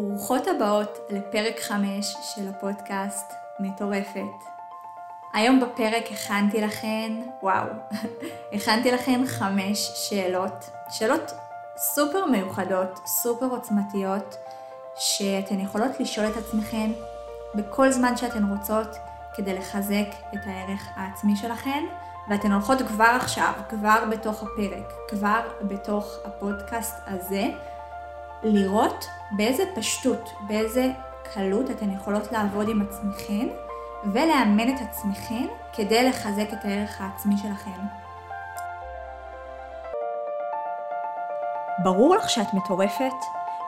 ברוכות הבאות לפרק 5 של הפודקאסט מטורפת. היום בפרק הכנתי לכן, וואו, הכנתי לכן חמש שאלות, שאלות סופר מיוחדות, סופר עוצמתיות, שאתן יכולות לשאול את עצמכן בכל זמן שאתן רוצות כדי לחזק את הערך העצמי שלכן, ואתן הולכות כבר עכשיו, כבר בתוך הפרק, כבר בתוך הפודקאסט הזה, לראות באיזה פשטות, באיזה קלות אתן יכולות לעבוד עם עצמכן ולאמן את עצמכן כדי לחזק את הערך העצמי שלכן. ברור לך שאת מטורפת?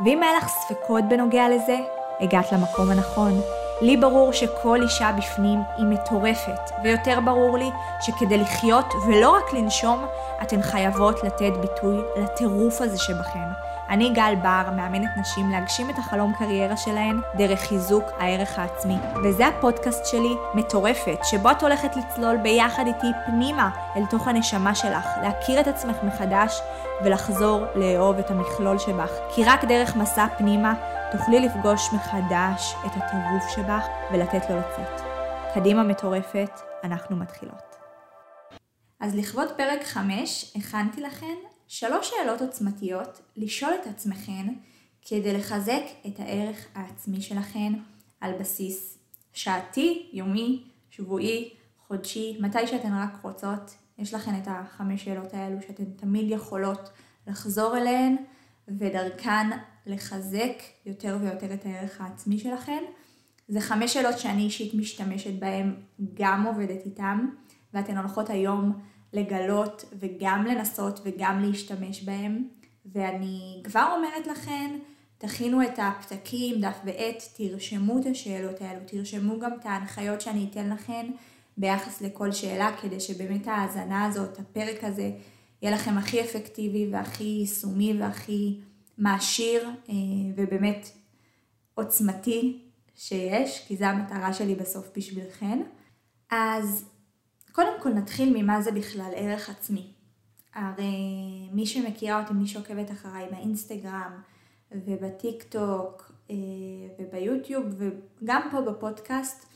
ואם היה לך ספקות בנוגע לזה, הגעת למקום הנכון. לי ברור שכל אישה בפנים היא מטורפת, ויותר ברור לי שכדי לחיות ולא רק לנשום, אתן חייבות לתת ביטוי לטירוף הזה שבכן. אני גל בר, מאמנת נשים להגשים את החלום קריירה שלהן דרך חיזוק הערך העצמי. וזה הפודקאסט שלי, מטורפת, שבו את הולכת לצלול ביחד איתי פנימה אל תוך הנשמה שלך, להכיר את עצמך מחדש ולחזור לאהוב את המכלול שבך. כי רק דרך מסע פנימה תוכלי לפגוש מחדש את הטירוף שבך ולתת לו לצאת. קדימה מטורפת, אנחנו מתחילות. אז לכבוד פרק 5 הכנתי לכן שלוש שאלות עוצמתיות לשאול את עצמכן כדי לחזק את הערך העצמי שלכן על בסיס שעתי, יומי, שבועי, חודשי, מתי שאתן רק רוצות. יש לכן את החמש שאלות האלו שאתן תמיד יכולות לחזור אליהן ודרכן לחזק יותר ויותר את הערך העצמי שלכן. זה חמש שאלות שאני אישית משתמשת בהן, גם עובדת איתן, ואתן הולכות היום לגלות וגם לנסות וגם להשתמש בהם. ואני כבר אומרת לכן, תכינו את הפתקים, דף ועט, תרשמו את השאלות האלו, תרשמו גם את ההנחיות שאני אתן לכן ביחס לכל שאלה, כדי שבאמת ההאזנה הזאת, הפרק הזה, יהיה לכם הכי אפקטיבי והכי יישומי והכי מעשיר אה, ובאמת עוצמתי שיש, כי זו המטרה שלי בסוף בשבילכן. אז קודם כל נתחיל ממה זה בכלל ערך עצמי. הרי מי שמכירה אותי, מי שעוקבת אחריי באינסטגרם ובטיק טוק אה, וביוטיוב וגם פה בפודקאסט,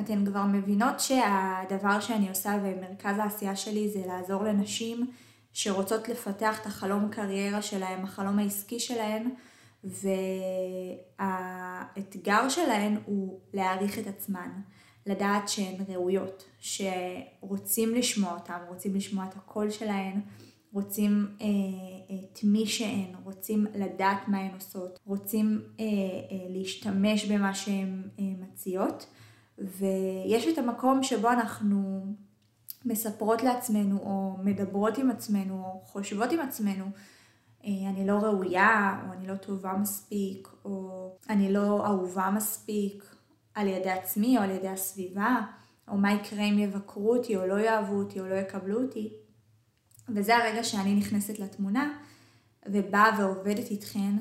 אתן כבר מבינות שהדבר שאני עושה ומרכז העשייה שלי זה לעזור לנשים שרוצות לפתח את החלום קריירה שלהן, החלום העסקי שלהן, והאתגר שלהן הוא להעריך את עצמן. לדעת שהן ראויות, שרוצים לשמוע אותן, רוצים לשמוע את הקול שלהן, רוצים אה, את מי שהן, רוצים לדעת מה הן עושות, רוצים אה, אה, להשתמש במה שהן אה, מציעות, ויש את המקום שבו אנחנו מספרות לעצמנו, או מדברות עם עצמנו, או חושבות עם עצמנו, אה, אני לא ראויה, או אני לא טובה מספיק, או אני לא אהובה מספיק, על ידי עצמי או על ידי הסביבה, או מה יקרה אם יבקרו אותי או לא יאהבו אותי או לא יקבלו אותי. וזה הרגע שאני נכנסת לתמונה ובאה ועובדת איתכן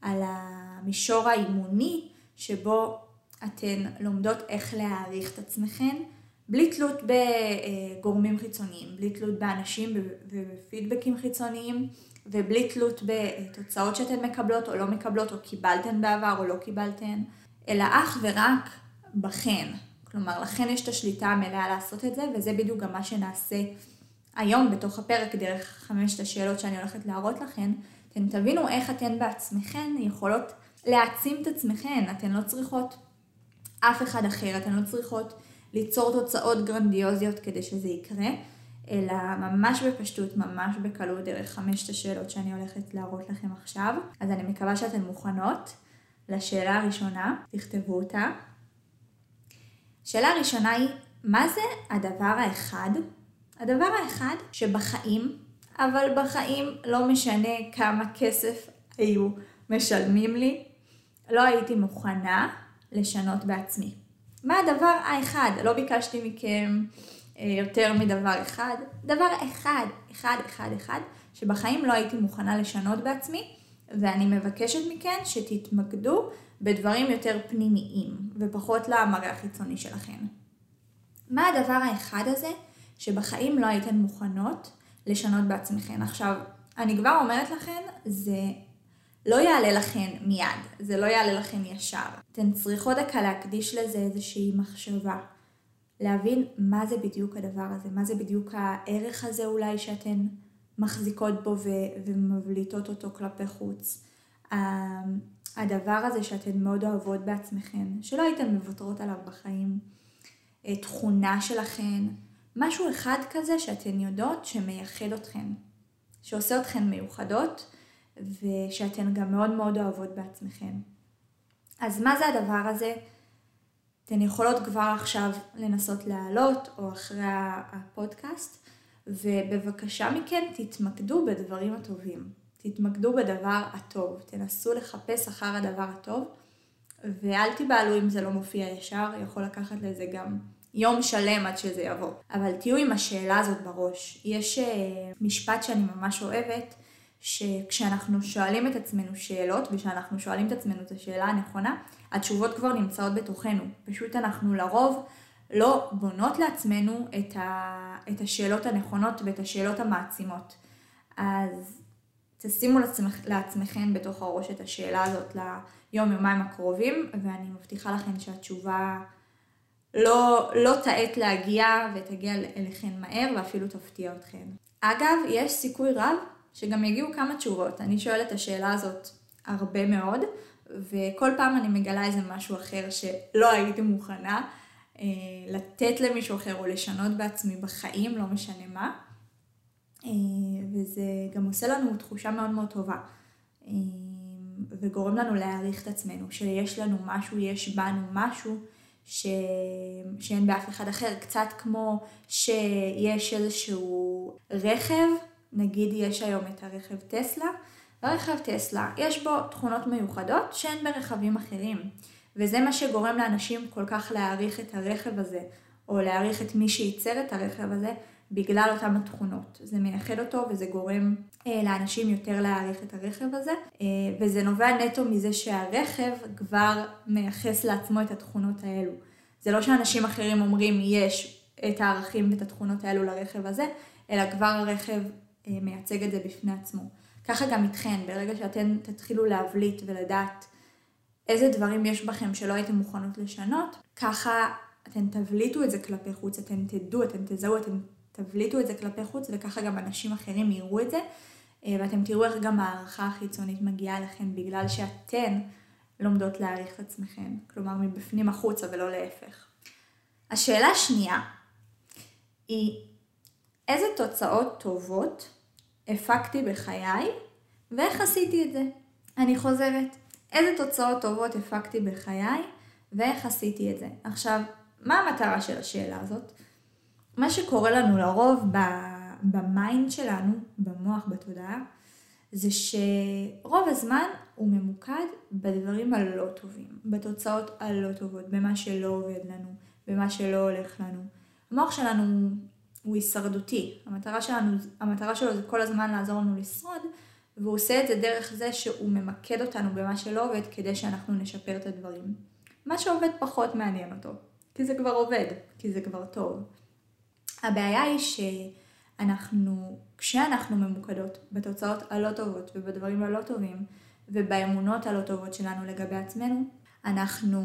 על המישור האימוני שבו אתן לומדות איך להעריך את עצמכן בלי תלות בגורמים חיצוניים, בלי תלות באנשים ובפידבקים חיצוניים ובלי תלות בתוצאות שאתן מקבלות או לא מקבלות או קיבלתן בעבר או לא קיבלתן. אלא אך ורק בכן. כלומר, לכן יש את השליטה המלאה לעשות את זה, וזה בדיוק גם מה שנעשה היום בתוך הפרק, דרך חמשת השאלות שאני הולכת להראות לכן. אתן תבינו איך אתן בעצמכן יכולות להעצים את עצמכן, אתן לא צריכות אף אחד אחר, אתן לא צריכות ליצור תוצאות גרנדיוזיות כדי שזה יקרה, אלא ממש בפשטות, ממש בקלות, דרך חמשת השאלות שאני הולכת להראות לכם עכשיו. אז אני מקווה שאתן מוכנות. לשאלה הראשונה, תכתבו אותה. שאלה הראשונה היא, מה זה הדבר האחד? הדבר האחד שבחיים, אבל בחיים לא משנה כמה כסף היו משלמים לי, לא הייתי מוכנה לשנות בעצמי. מה הדבר האחד? לא ביקשתי מכם אה, יותר מדבר אחד. דבר אחד, אחד, אחד, אחד, שבחיים לא הייתי מוכנה לשנות בעצמי, ואני מבקשת מכן שתתמקדו בדברים יותר פנימיים ופחות למראה החיצוני שלכן. מה הדבר האחד הזה שבחיים לא הייתן מוכנות לשנות בעצמכן? עכשיו, אני כבר אומרת לכן, זה לא יעלה לכן מיד, זה לא יעלה לכן ישר. אתן צריכות דקה להקדיש לזה איזושהי מחשבה. להבין מה זה בדיוק הדבר הזה, מה זה בדיוק הערך הזה אולי שאתן מחזיקות בו ו- ומבליטות אותו כלפי חוץ. הדבר הזה שאתן מאוד אוהבות בעצמכן, שלא הייתן מוותרות עליו בחיים, אה, תכונה שלכן, משהו אחד כזה שאתן יודעות שמייחד אתכן, שעושה אתכן מיוחדות ושאתן גם מאוד מאוד אוהבות בעצמכן. אז מה זה הדבר הזה? אתן יכולות כבר עכשיו לנסות להעלות או אחרי הפודקאסט, ובבקשה מכן תתמקדו בדברים הטובים. תתמקדו בדבר הטוב, תנסו לחפש אחר הדבר הטוב, ואל תיבהלו אם זה לא מופיע ישר, יכול לקחת לזה גם יום שלם עד שזה יבוא. אבל תהיו עם השאלה הזאת בראש. יש uh, משפט שאני ממש אוהבת, שכשאנחנו שואלים את עצמנו שאלות, וכשאנחנו שואלים את עצמנו את השאלה הנכונה, התשובות כבר נמצאות בתוכנו. פשוט אנחנו לרוב לא בונות לעצמנו את, ה, את השאלות הנכונות ואת השאלות המעצימות. אז תשימו לעצמכ, לעצמכם בתוך הראש את השאלה הזאת ליום יומיים הקרובים, ואני מבטיחה לכם שהתשובה לא, לא תעט להגיע ותגיע אליכם מהר ואפילו תפתיע אתכם. אגב, יש סיכוי רב שגם יגיעו כמה תשובות. אני שואלת את השאלה הזאת הרבה מאוד, וכל פעם אני מגלה איזה משהו אחר שלא הייתי מוכנה לתת למישהו אחר או לשנות בעצמי בחיים, לא משנה מה. אה, וזה גם עושה לנו תחושה מאוד מאוד טובה. אה, וגורם לנו להעריך את עצמנו, שיש לנו משהו, יש בנו משהו ש... שאין באף אחד אחר. קצת כמו שיש איזשהו רכב, נגיד יש היום את הרכב טסלה, ברכב טסלה יש בו תכונות מיוחדות שאין ברכבים אחרים. וזה מה שגורם לאנשים כל כך להעריך את הרכב הזה, או להעריך את מי שייצר את הרכב הזה, בגלל אותן התכונות. זה מייחד אותו וזה גורם אה, לאנשים יותר להעריך את הרכב הזה, אה, וזה נובע נטו מזה שהרכב כבר מייחס לעצמו את התכונות האלו. זה לא שאנשים אחרים אומרים יש את הערכים ואת התכונות האלו לרכב הזה, אלא כבר הרכב אה, מייצג את זה בפני עצמו. ככה גם איתכן, ברגע שאתן תתחילו להבליט ולדעת איזה דברים יש בכם שלא הייתם מוכנות לשנות, ככה אתן תבליטו את זה כלפי חוץ, אתן תדעו, אתן תזהו, אתן תבליטו את זה כלפי חוץ, וככה גם אנשים אחרים יראו את זה, אה, ואתם תראו איך גם הערכה החיצונית מגיעה אליכם בגלל שאתן לומדות להעריך את עצמכם, כלומר מבפנים החוצה ולא להפך. השאלה השנייה היא, איזה תוצאות טובות הפקתי בחיי ואיך עשיתי את זה? אני חוזרת. איזה תוצאות טובות הפקתי בחיי ואיך עשיתי את זה? עכשיו, מה המטרה של השאלה הזאת? מה שקורה לנו לרוב במיינד שלנו, במוח, בתודעה, זה שרוב הזמן הוא ממוקד בדברים הלא טובים, בתוצאות הלא טובות, במה שלא עובד לנו, במה שלא הולך לנו. המוח שלנו הוא הישרדותי, המטרה, שלנו, המטרה שלו זה כל הזמן לעזור לנו לשרוד, והוא עושה את זה דרך זה שהוא ממקד אותנו במה שלא עובד כדי שאנחנו נשפר את הדברים. מה שעובד פחות מעניין אותו, כי זה כבר עובד, כי זה כבר טוב. הבעיה היא שאנחנו, כשאנחנו ממוקדות בתוצאות הלא טובות ובדברים הלא טובים ובאמונות הלא טובות שלנו לגבי עצמנו, אנחנו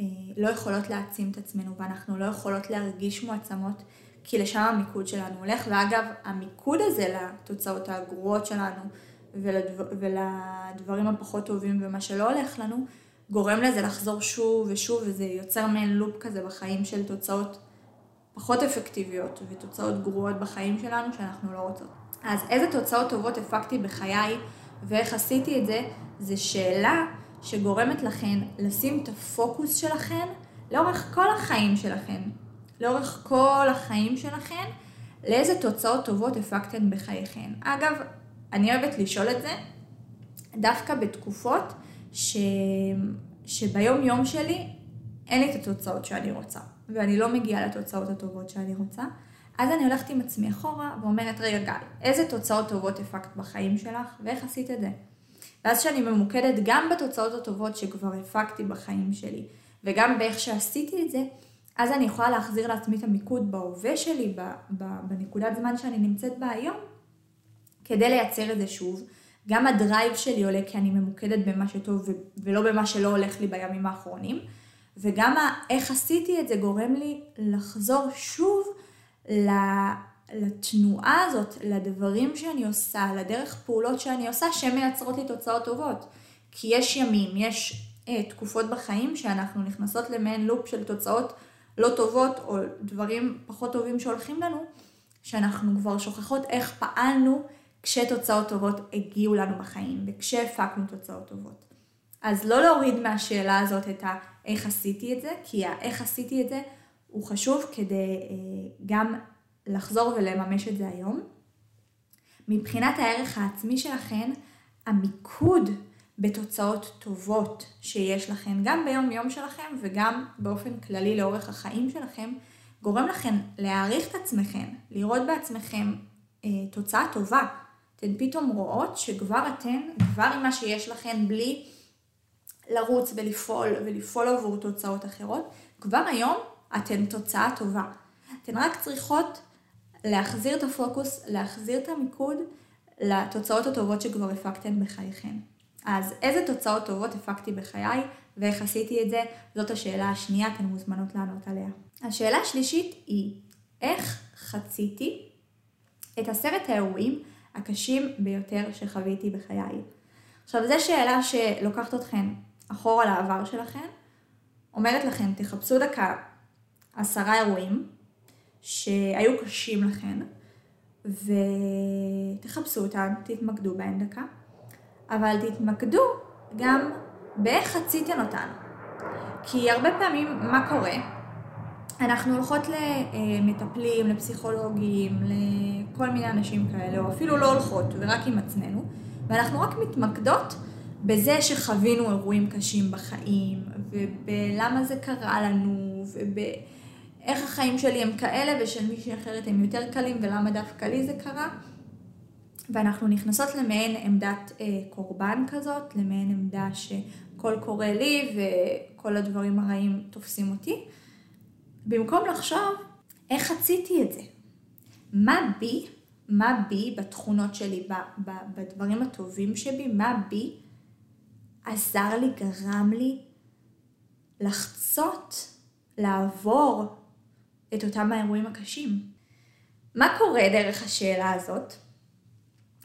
אה, לא יכולות להעצים את עצמנו ואנחנו לא יכולות להרגיש מועצמות כי לשם המיקוד שלנו הולך. ואגב, המיקוד הזה לתוצאות הגרועות שלנו ולדבר, ולדברים הפחות טובים ומה שלא הולך לנו, גורם לזה לחזור שוב ושוב וזה יוצר מעין לופ כזה בחיים של תוצאות פחות אפקטיביות ותוצאות גרועות בחיים שלנו שאנחנו לא רוצות. אז איזה תוצאות טובות הפקתי בחיי ואיך עשיתי את זה, זה שאלה שגורמת לכן לשים את הפוקוס שלכן לאורך כל החיים שלכן. לאורך כל החיים שלכן, לאיזה תוצאות טובות הפקתן בחייכן. אגב, אני אוהבת לשאול את זה דווקא בתקופות ש... שביום יום שלי אין לי את התוצאות שאני רוצה. ואני לא מגיעה לתוצאות הטובות שאני רוצה, אז אני הולכת עם עצמי אחורה ואומרת, רגע גל, איזה תוצאות טובות הפקת בחיים שלך ואיך עשית את זה? ואז כשאני ממוקדת גם בתוצאות הטובות שכבר הפקתי בחיים שלי, וגם באיך שעשיתי את זה, אז אני יכולה להחזיר לעצמי את המיקוד בהווה שלי, בנקודת זמן שאני נמצאת בה היום, כדי לייצר את זה שוב, גם הדרייב שלי עולה כי אני ממוקדת במה שטוב ולא במה שלא הולך לי בימים האחרונים. וגם איך עשיתי את זה גורם לי לחזור שוב לתנועה הזאת, לדברים שאני עושה, לדרך פעולות שאני עושה, שמייצרות לי תוצאות טובות. כי יש ימים, יש אה, תקופות בחיים שאנחנו נכנסות למעין לופ של תוצאות לא טובות או דברים פחות טובים שהולכים לנו, שאנחנו כבר שוכחות איך פעלנו כשתוצאות טובות הגיעו לנו בחיים וכשהפקנו תוצאות טובות. אז לא להוריד מהשאלה הזאת את האיך עשיתי את זה, כי האיך עשיתי את זה הוא חשוב כדי אה, גם לחזור ולממש את זה היום. מבחינת הערך העצמי שלכם, המיקוד בתוצאות טובות שיש לכם, גם ביום יום שלכם וגם באופן כללי לאורך החיים שלכם, גורם לכם להעריך את עצמכם, לראות בעצמכם אה, תוצאה טובה. אתן פתאום רואות שכבר אתן, כבר עם מה שיש לכם, בלי לרוץ ולפעול ולפעול עבור תוצאות אחרות, כבר היום אתן תוצאה טובה. אתן רק צריכות להחזיר את הפוקוס, להחזיר את המיקוד לתוצאות הטובות שכבר הפקתן בחייכן. אז איזה תוצאות טובות הפקתי בחיי ואיך עשיתי את זה? זאת השאלה השנייה, אתן מוזמנות לענות עליה. השאלה השלישית היא, איך חציתי את עשרת האירועים הקשים ביותר שחוויתי בחיי? עכשיו, זו שאלה שלוקחת אתכם אחורה לעבר שלכם, אומרת לכם, תחפשו דקה עשרה אירועים שהיו קשים לכם, ותחפשו אותם, תתמקדו בהם דקה, אבל תתמקדו גם באיך חציתם אותן. כי הרבה פעמים, מה קורה? אנחנו הולכות למטפלים, לפסיכולוגים, לכל מיני אנשים כאלה, או אפילו לא הולכות, ורק עם עצמנו, ואנחנו רק מתמקדות בזה שחווינו אירועים קשים בחיים, ובלמה זה קרה לנו, ובאיך החיים שלי הם כאלה ושל מישהי אחרת הם יותר קלים, ולמה דווקא לי זה קרה. ואנחנו נכנסות למעין עמדת אה, קורבן כזאת, למעין עמדה שכל קורה לי וכל הדברים הרעים תופסים אותי, במקום לחשוב איך חציתי את זה. מה בי, מה בי בתכונות שלי, בדברים הטובים שבי, מה בי עזר לי, גרם לי לחצות, לעבור את אותם האירועים הקשים. מה קורה דרך השאלה הזאת?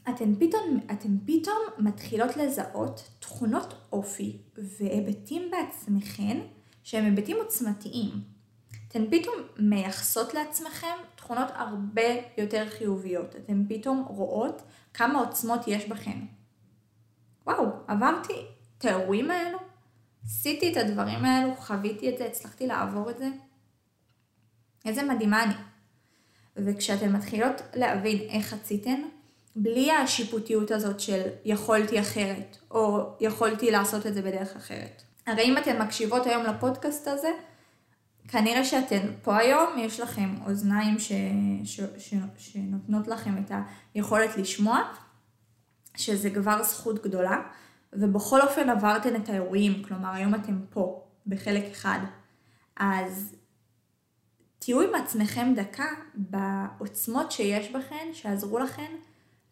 אתן פתאום, אתן פתאום מתחילות לזהות תכונות אופי והיבטים בעצמכן שהם היבטים עוצמתיים. אתן פתאום מייחסות לעצמכם תכונות הרבה יותר חיוביות. אתן פתאום רואות כמה עוצמות יש בכן. וואו, עברתי את האירועים האלו, עשיתי את הדברים האלו, חוויתי את זה, הצלחתי לעבור את זה. איזה מדהימה אני. וכשאתן מתחילות להבין איך חציתן, בלי השיפוטיות הזאת של יכולתי אחרת, או יכולתי לעשות את זה בדרך אחרת. הרי אם אתן מקשיבות היום לפודקאסט הזה, כנראה שאתן פה היום, יש לכם אוזניים ש, ש, ש, שנותנות לכם את היכולת לשמוע, שזה כבר זכות גדולה. ובכל אופן עברתן את האירועים, כלומר היום אתם פה, בחלק אחד. אז תהיו עם עצמכם דקה בעוצמות שיש בכן, שעזרו לכן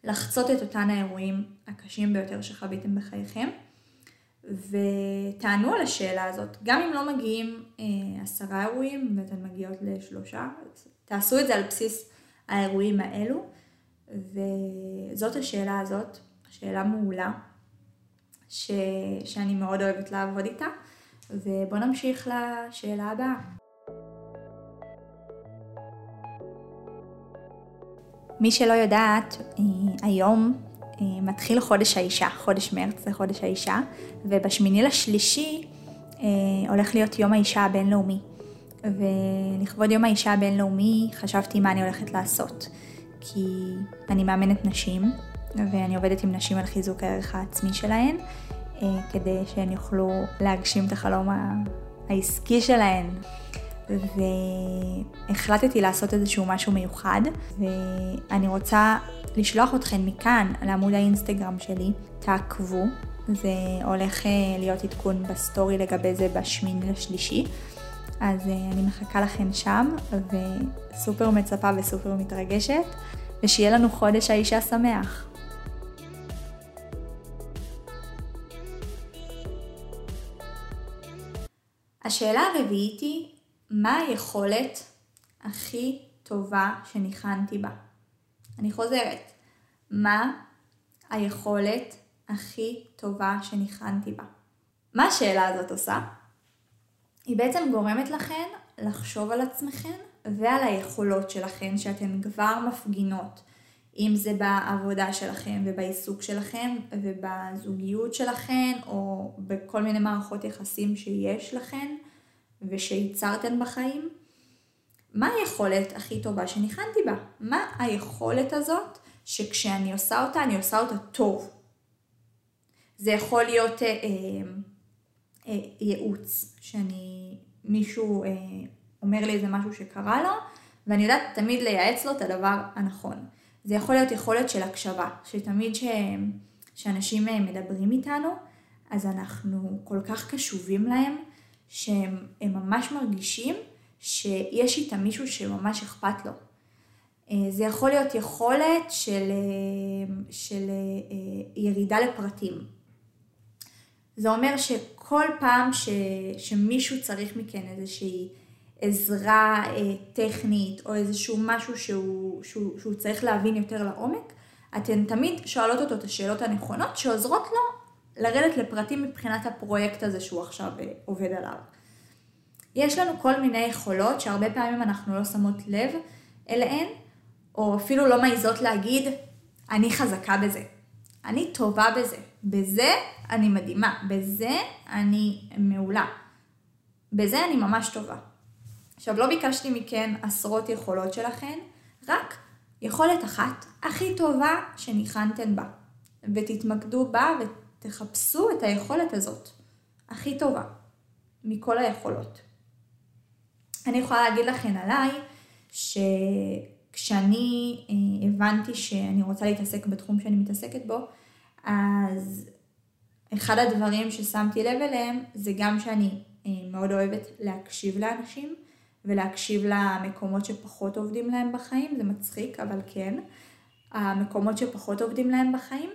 לחצות את אותן האירועים הקשים ביותר שחוויתם בחייכם. ותענו על השאלה הזאת, גם אם לא מגיעים אה, עשרה אירועים ואתן מגיעות לשלושה, תעשו את זה על בסיס האירועים האלו, וזאת השאלה הזאת, שאלה מעולה. ש... שאני מאוד אוהבת לעבוד איתה, ובואו נמשיך לשאלה הבאה. מי שלא יודעת, אה, היום מתחיל חודש האישה, חודש מרץ זה חודש האישה, ובשמיני לשלישי אה, הולך להיות יום האישה הבינלאומי. ולכבוד יום האישה הבינלאומי חשבתי מה אני הולכת לעשות. כי אני מאמנת נשים, ואני עובדת עם נשים על חיזוק הערך העצמי שלהן, אה, כדי שהן יוכלו להגשים את החלום העסקי שלהן. והחלטתי לעשות איזשהו משהו מיוחד, ואני רוצה לשלוח אתכן מכאן לעמוד האינסטגרם שלי, תעקבו, זה הולך אה, להיות עדכון בסטורי לגבי זה בשמין לשלישי, אז אה, אני מחכה לכן שם, וסופר מצפה וסופר מתרגשת, ושיהיה לנו חודש האישה שמח. השאלה הרביעית היא, מה היכולת הכי טובה שניחנתי בה? אני חוזרת, מה היכולת הכי טובה שניחנתי בה? מה השאלה הזאת עושה? היא בעצם גורמת לכן לחשוב על עצמכן ועל היכולות שלכן שאתן כבר מפגינות, אם זה בעבודה שלכם ובעיסוק שלכם ובזוגיות שלכן או בכל מיני מערכות יחסים שיש לכן ושייצרתן בחיים. מה היכולת הכי טובה שניחנתי בה? מה היכולת הזאת שכשאני עושה אותה, אני עושה אותה טוב. זה יכול להיות אה, אה, אה, ייעוץ, שאני, מישהו אה, אומר לי איזה משהו שקרה לו, ואני יודעת תמיד לייעץ לו את הדבר הנכון. זה יכול להיות יכולת של הקשבה, שתמיד ש... שאנשים אה, מדברים איתנו, אז אנחנו כל כך קשובים להם, שהם ממש מרגישים שיש איתם מישהו שממש אכפת לו. אה, זה יכול להיות יכולת של, אה, של ירידה לפרטים. זה אומר שכל פעם ש, שמישהו צריך מכן איזושהי עזרה אה, טכנית או איזשהו משהו שהוא, שהוא, שהוא צריך להבין יותר לעומק, אתן תמיד שואלות אותו את השאלות הנכונות שעוזרות לו לרדת לפרטים מבחינת הפרויקט הזה שהוא עכשיו אה, עובד עליו. יש לנו כל מיני יכולות שהרבה פעמים אנחנו לא שמות לב אליהן, או אפילו לא מעיזות להגיד, אני חזקה בזה, אני טובה בזה, בזה אני מדהימה, בזה אני מעולה, בזה אני ממש טובה. עכשיו, לא ביקשתי מכן עשרות יכולות שלכן, רק יכולת אחת הכי טובה שניחנתן בה. ותתמקדו בה ותחפשו את היכולת הזאת, הכי טובה, מכל היכולות. אני יכולה להגיד לכן עליי, שכשאני אה, הבנתי שאני רוצה להתעסק בתחום שאני מתעסקת בו, אז אחד הדברים ששמתי לב אליהם זה גם שאני אה, מאוד אוהבת להקשיב לאנשים, ולהקשיב למקומות שפחות עובדים להם בחיים, זה מצחיק, אבל כן, המקומות שפחות עובדים להם בחיים,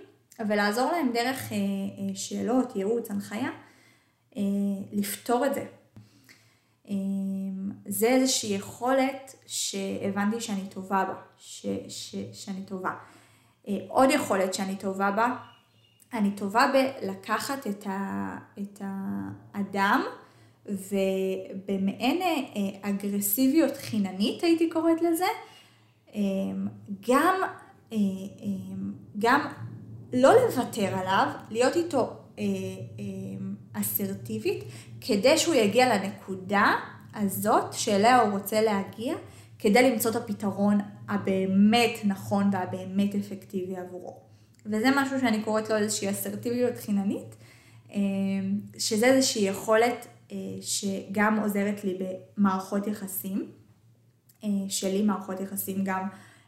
ולעזור להם דרך אה, אה, שאלות, ייעוץ, הנחיה, אה, לפתור את זה. זה איזושהי יכולת שהבנתי שאני טובה בה, ש, ש, שאני טובה. עוד יכולת שאני טובה בה, אני טובה בלקחת את, ה, את האדם ובמעין אגרסיביות חיננית הייתי קוראת לזה, גם, גם לא לוותר עליו, להיות איתו אסרטיבית, כדי שהוא יגיע לנקודה הזאת שאליה הוא רוצה להגיע, כדי למצוא את הפתרון הבאמת נכון והבאמת אפקטיבי עבורו. וזה משהו שאני קוראת לו איזושהי אסרטיביות חיננית, שזה איזושהי יכולת אה, שגם עוזרת לי במערכות יחסים, אה, שלי מערכות יחסים גם, אה,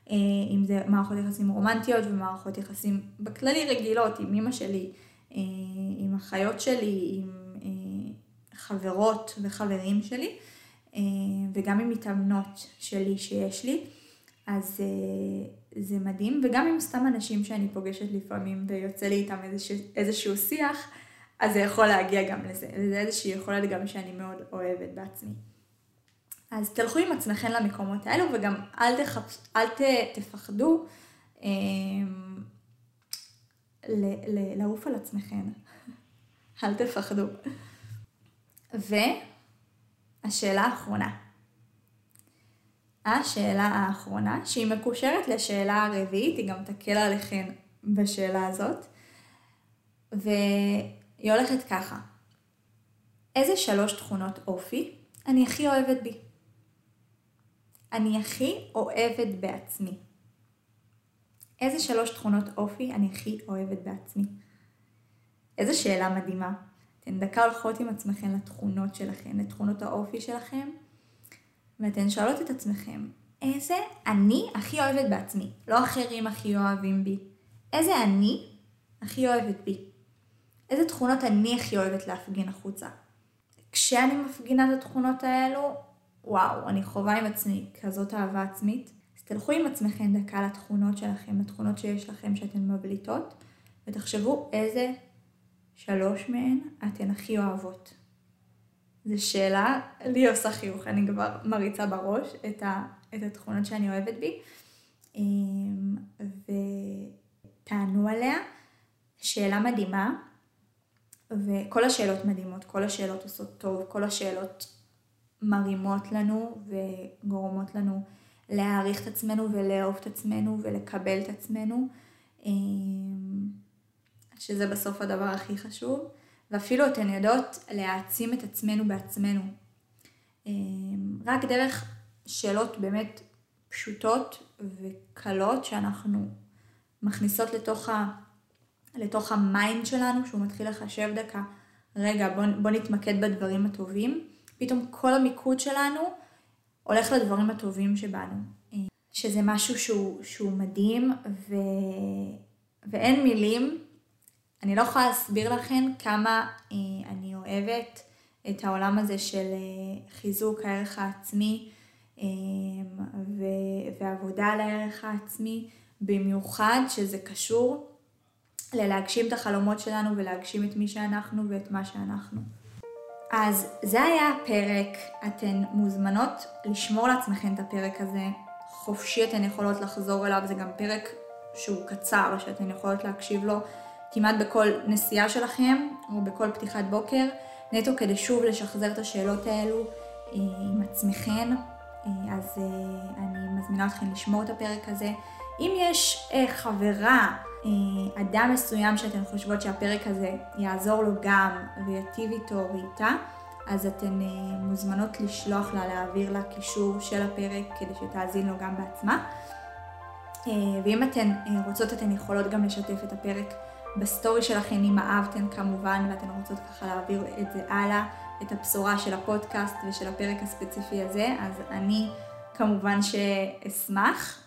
אם זה מערכות יחסים רומנטיות ומערכות יחסים בכללי רגילות, עם אמא שלי, עם אחיות שלי, עם חברות וחברים שלי, וגם עם מתאמנות שלי שיש לי. אז זה מדהים, וגם עם סתם אנשים שאני פוגשת לפעמים ויוצא לי איתם איזשהו, איזשהו שיח, אז זה יכול להגיע גם לזה. וזה איזושהי יכולת גם שאני מאוד אוהבת בעצמי. אז תלכו עם עצמכם למקומות האלו וגם אל, תחפ... אל ת... תפחדו אה, ל... ל... לעוף על עצמכם. אל תפחדו. והשאלה האחרונה. השאלה האחרונה, שהיא מקושרת לשאלה הרביעית, היא גם תקל עליכם בשאלה הזאת. ו... היא הולכת ככה. איזה שלוש תכונות אופי אני הכי אוהבת בי? אני הכי אוהבת בעצמי. איזה שלוש תכונות אופי אני הכי אוהבת בעצמי? איזה שאלה מדהימה. אתן דקה הולכות עם עצמכם לתכונות שלכם, לתכונות האופי שלכם, ואתן שואלות את עצמכם, איזה אני הכי אוהבת בעצמי? לא אחרים הכי אוהבים בי. איזה אני הכי אוהבת בי? איזה תכונות אני הכי אוהבת להפגין החוצה. כשאני מפגינה את התכונות האלו, וואו, אני חווה עם עצמי כזאת אהבה עצמית. אז תלכו עם עצמכם דקה לתכונות שלכם, לתכונות שיש לכם שאתן מבליטות, ותחשבו איזה שלוש מהן אתן הכי אוהבות. זו שאלה, לי עושה חיוך, אני כבר מריצה בראש את, ה, את התכונות שאני אוהבת בי. אמ, ותענו עליה. שאלה מדהימה, וכל השאלות מדהימות, כל השאלות עושות טוב, כל השאלות מרימות לנו וגורמות לנו להעריך את עצמנו ולאהוב את עצמנו ולקבל את עצמנו, אמ, שזה בסוף הדבר הכי חשוב, ואפילו אתן יודעות להעצים את עצמנו בעצמנו. אמ, רק דרך שאלות באמת פשוטות וקלות שאנחנו מכניסות לתוך, ה, לתוך ה mind שלנו, שהוא מתחיל לחשב דקה, רגע בוא, בוא נתמקד בדברים הטובים, פתאום כל המיקוד שלנו הולך לדברים הטובים שבנו. שזה משהו שהוא, שהוא מדהים ו... ואין מילים. אני לא יכולה להסביר לכם כמה אה, אני אוהבת את העולם הזה של אה, חיזוק הערך העצמי אה, ו... ועבודה על הערך העצמי, במיוחד שזה קשור ללהגשים את החלומות שלנו ולהגשים את מי שאנחנו ואת מה שאנחנו. אז זה היה הפרק, אתן מוזמנות לשמור לעצמכם את הפרק הזה, חופשי אתן יכולות לחזור אליו, זה גם פרק שהוא קצר, שאתן יכולות להקשיב לו כמעט בכל נסיעה שלכם, או בכל פתיחת בוקר, נטו כדי שוב לשחזר את השאלות האלו אה, עם עצמכן, אה, אז אה, אני מזמינה אתכם לשמור את הפרק הזה. אם יש חברה, אדם מסוים שאתן חושבות שהפרק הזה יעזור לו גם ויטיב איתו ואיתה, אז אתן אה, מוזמנות לשלוח לה, להעביר לה קישור של הפרק כדי שתאזין לו גם בעצמה. אה, ואם אתן אה, רוצות, אתן יכולות גם לשתף את הפרק בסטורי שלכן, אם אהבתן כמובן, ואתן רוצות ככה להעביר את זה הלאה, את הבשורה של הפודקאסט ושל הפרק הספציפי הזה, אז אני כמובן שאשמח.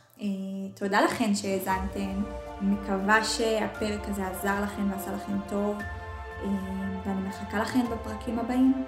תודה לכן שהאזנתן, מקווה שהפרק הזה עזר לכם ועשה לכם טוב, ואני מחכה לכם בפרקים הבאים.